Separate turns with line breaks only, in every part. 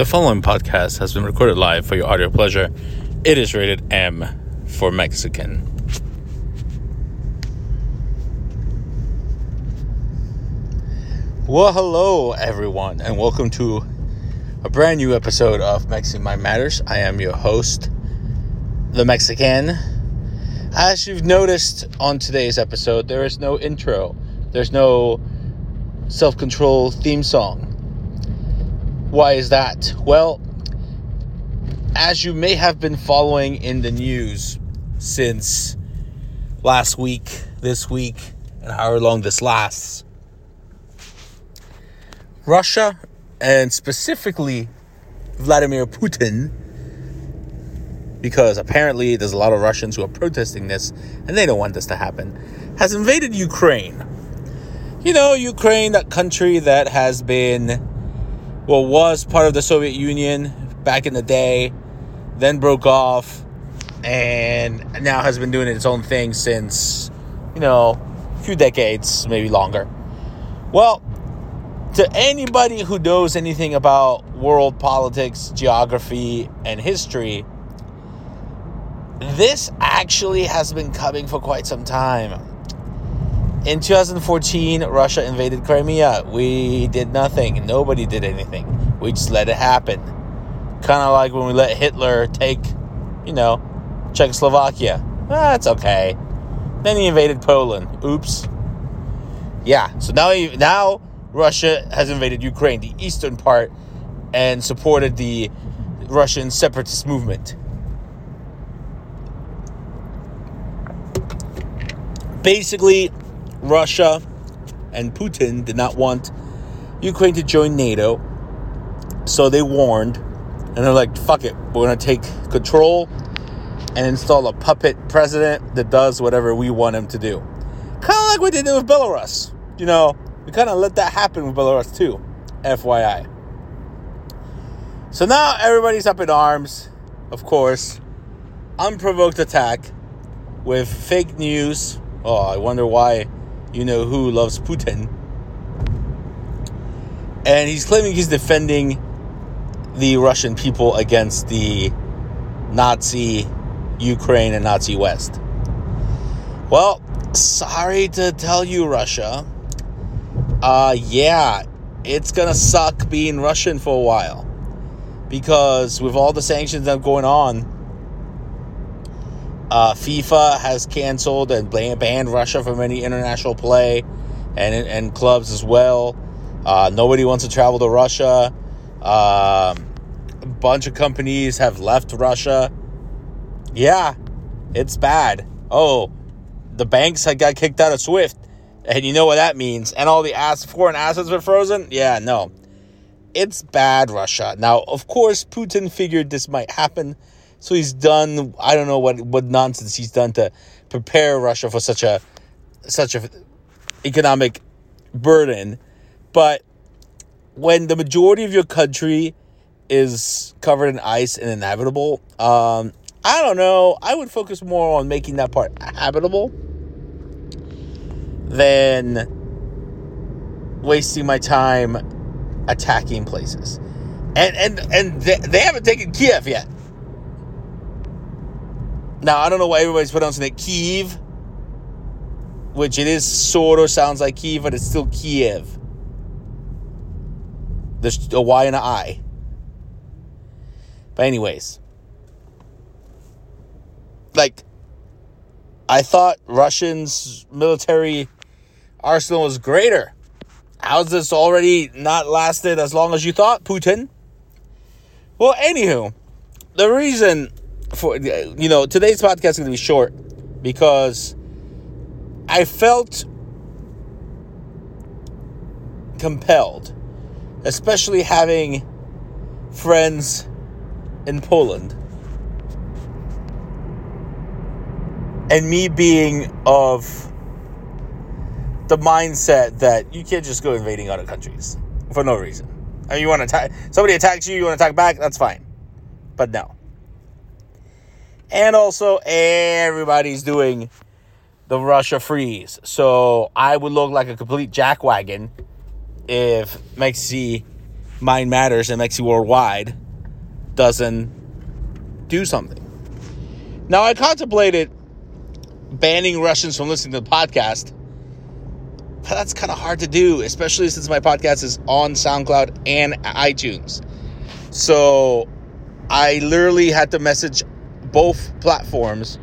The following podcast has been recorded live for your audio pleasure. It is rated M for Mexican. Well, hello everyone, and welcome to a brand new episode of Mexican Mind Matters. I am your host, the Mexican. As you've noticed on today's episode, there is no intro. There's no self control theme song. Why is that? Well, as you may have been following in the news since last week, this week, and however long this lasts, Russia and specifically Vladimir Putin, because apparently there's a lot of Russians who are protesting this and they don't want this to happen, has invaded Ukraine. You know, Ukraine, that country that has been well, was part of the Soviet Union back in the day, then broke off, and now has been doing its own thing since, you know, a few decades, maybe longer. Well, to anybody who knows anything about world politics, geography, and history, this actually has been coming for quite some time. In 2014, Russia invaded Crimea. We did nothing. Nobody did anything. We just let it happen. Kind of like when we let Hitler take, you know, Czechoslovakia. That's okay. Then he invaded Poland. Oops. Yeah. So now, he, now Russia has invaded Ukraine, the eastern part, and supported the Russian separatist movement. Basically, Russia and Putin did not want Ukraine to join NATO. So they warned, and they're like, fuck it, we're going to take control and install a puppet president that does whatever we want him to do. Kind of like what they did with Belarus. You know, we kind of let that happen with Belarus too, FYI. So now everybody's up in arms, of course. Unprovoked attack with fake news. Oh, I wonder why you know who loves Putin. And he's claiming he's defending the Russian people against the Nazi Ukraine and Nazi West. Well, sorry to tell you, Russia. Uh, yeah, it's gonna suck being Russian for a while. Because with all the sanctions that are going on, uh, FIFA has canceled and banned Russia from any international play and, and clubs as well. Uh, nobody wants to travel to Russia. Uh, a bunch of companies have left Russia. Yeah, it's bad. Oh, the banks had got kicked out of SWIFT. And you know what that means. And all the ass, foreign assets were frozen? Yeah, no. It's bad, Russia. Now, of course, Putin figured this might happen so he's done I don't know what what nonsense he's done to prepare Russia for such a such a economic burden. But when the majority of your country is covered in ice and inhabitable, um, I don't know. I would focus more on making that part habitable than wasting my time attacking places. And and and they, they haven't taken Kiev yet. Now, I don't know why everybody's pronouncing it Kiev, which it is sort of sounds like Kiev, but it's still Kiev. There's a Y and an I. But, anyways, like, I thought Russians' military arsenal was greater. How's this already not lasted as long as you thought, Putin? Well, anywho, the reason for uh, you know today's podcast is going to be short because I felt compelled, especially having friends in Poland. And me being of the mindset that you can't just go invading other countries for no reason. I mean, you want to attack somebody attacks you, you want to attack back, that's fine. But no. And also, everybody's doing the Russia freeze. So I would look like a complete jackwagon if Mexi Mind Matters and Mexi Worldwide doesn't do something. Now, I contemplated banning Russians from listening to the podcast, but that's kind of hard to do, especially since my podcast is on SoundCloud and iTunes. So I literally had to message both platforms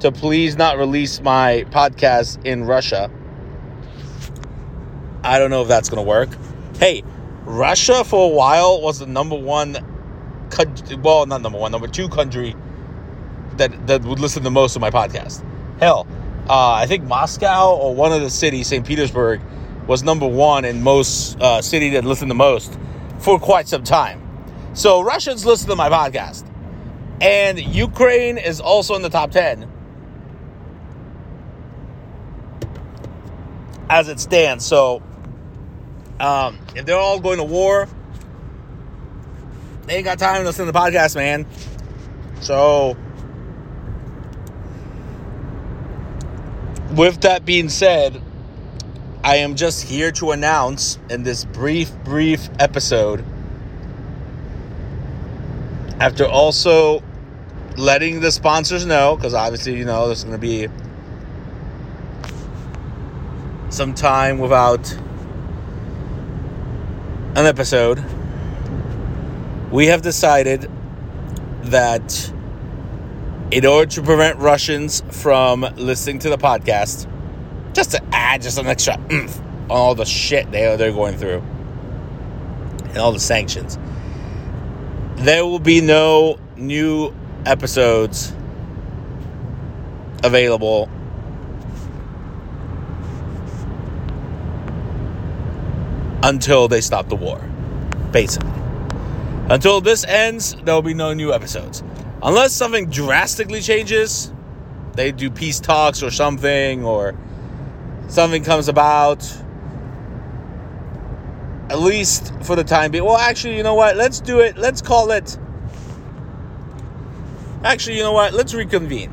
to please not release my podcast in Russia. I don't know if that's going to work. Hey, Russia for a while was the number one, well, not number one, number two country that, that would listen the most to my podcast. Hell, uh, I think Moscow or one of the cities, St. Petersburg, was number one in most uh, city that listened the most for quite some time. So Russians listen to my podcast. And Ukraine is also in the top 10 as it stands. So um, if they're all going to war, they ain't got time to listen to the podcast, man. So with that being said, I am just here to announce in this brief, brief episode after also letting the sponsors know, because obviously, you know, there's going to be some time without an episode, we have decided that in order to prevent Russians from listening to the podcast, just to add just an extra oomph on all the shit they, they're going through and all the sanctions there will be no new episodes available until they stop the war, basically. Until this ends, there will be no new episodes. Unless something drastically changes, they do peace talks or something, or something comes about at least for the time being. Well, actually, you know what? Let's do it. Let's call it. Actually, you know what? Let's reconvene.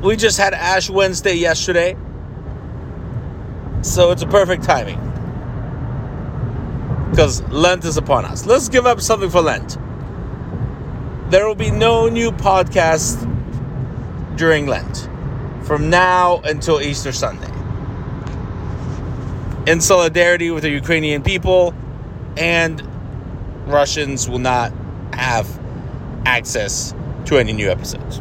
We just had Ash Wednesday yesterday. So it's a perfect timing. Because Lent is upon us. Let's give up something for Lent. There will be no new podcast during Lent from now until Easter Sunday in solidarity with the Ukrainian people, and Russians will not have access to any new episodes.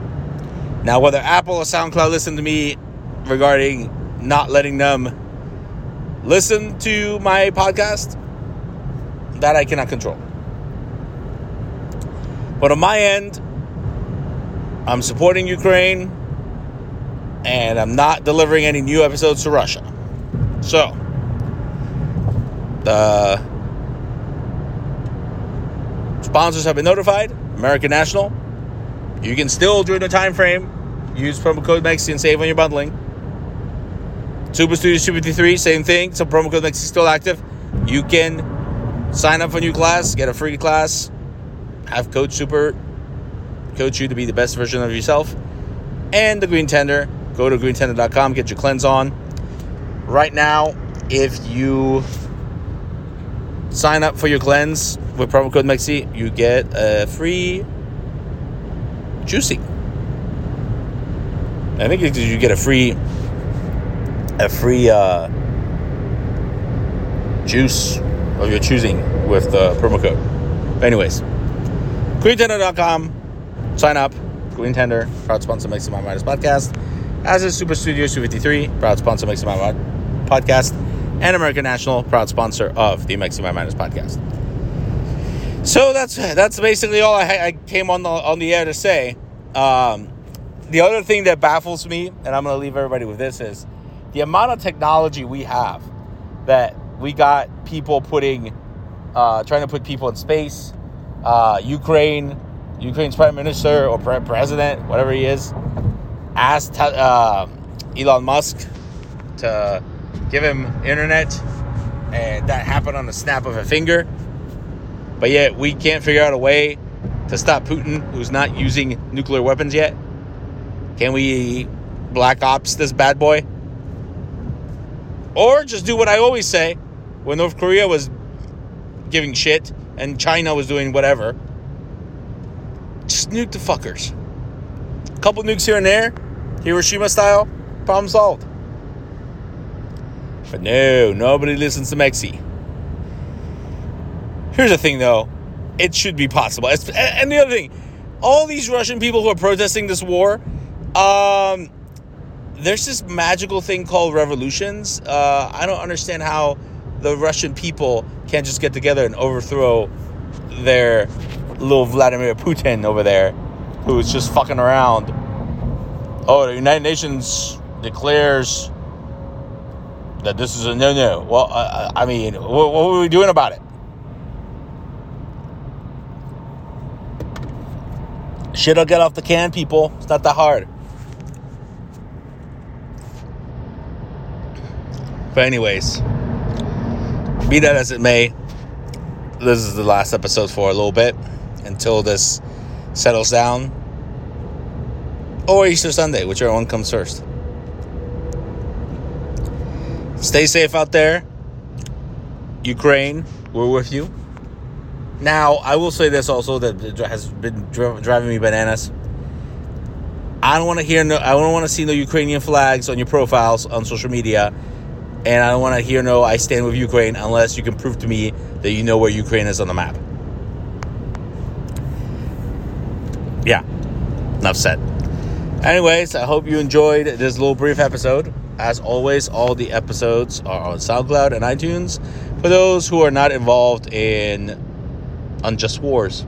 Now, whether Apple or SoundCloud listen to me regarding not letting them listen to my podcast, that I cannot control. But on my end, I'm supporting Ukraine and I'm not delivering any new episodes to Russia. So, the sponsors have been notified. American National. You can still, during the time frame, use promo code MEXI and save on your bundling. Super Studio 253, same thing. So promo code MEXI is still active. You can sign up for a new class, get a free class, have Coach Super coach you to be the best version of yourself. And the Green Tender. Go to greentender.com, get your cleanse on. Right now, if you sign up for your cleanse with promo code MEXI, you get a free juicy. I think you get a free a free uh, juice of your choosing with the promo code. Anyways, greentender.com, sign up. Green Tender, proud sponsor Mexi My podcast. As is Super Studios 253, proud sponsor Mexi My podcast and American National, proud sponsor of the Mexi Mind Matters podcast. So that's that's basically all I, I, came on the on the air to say. Um, the other thing that baffles me, and I'm going to leave everybody with this, is the amount of technology we have that we got people putting, uh, trying to put people in space. Uh, Ukraine, Ukraine's prime minister or pre- president, whatever he is, asked uh, Elon Musk to give him internet, and that happened on the snap of a finger. But yet, we can't figure out a way to stop Putin, who's not using nuclear weapons yet. Can we black ops this bad boy? Or just do what I always say when North Korea was giving shit and China was doing whatever. Just nuke the fuckers. A couple nukes here and there, Hiroshima style, problem solved. But no, nobody listens to Mexi. Here's the thing though it should be possible. And the other thing, all these Russian people who are protesting this war, um, there's this magical thing called revolutions. Uh, I don't understand how the Russian people can't just get together and overthrow their little Vladimir Putin over there, who's just fucking around. Oh, the United Nations declares that this is a no no. Well, uh, I mean, what, what we doing about it? Shit'll get off the can, people. It's not that hard. But, anyways, be that as it may, this is the last episode for a little bit until this settles down. Or Easter Sunday, whichever one comes first. Stay safe out there. Ukraine, we're with you. Now, I will say this also that has been driving me bananas. I don't want to hear no. I don't want to see no Ukrainian flags on your profiles on social media, and I don't want to hear no "I stand with Ukraine" unless you can prove to me that you know where Ukraine is on the map. Yeah, enough said. Anyways, I hope you enjoyed this little brief episode. As always, all the episodes are on SoundCloud and iTunes for those who are not involved in unjust wars.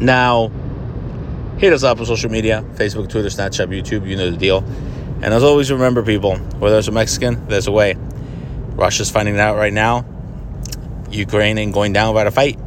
Now, hit us up on social media Facebook, Twitter, Snapchat, YouTube. You know the deal. And as always, remember, people, where there's a Mexican, there's a way. Russia's finding it out right now. Ukraine ain't going down without a fight.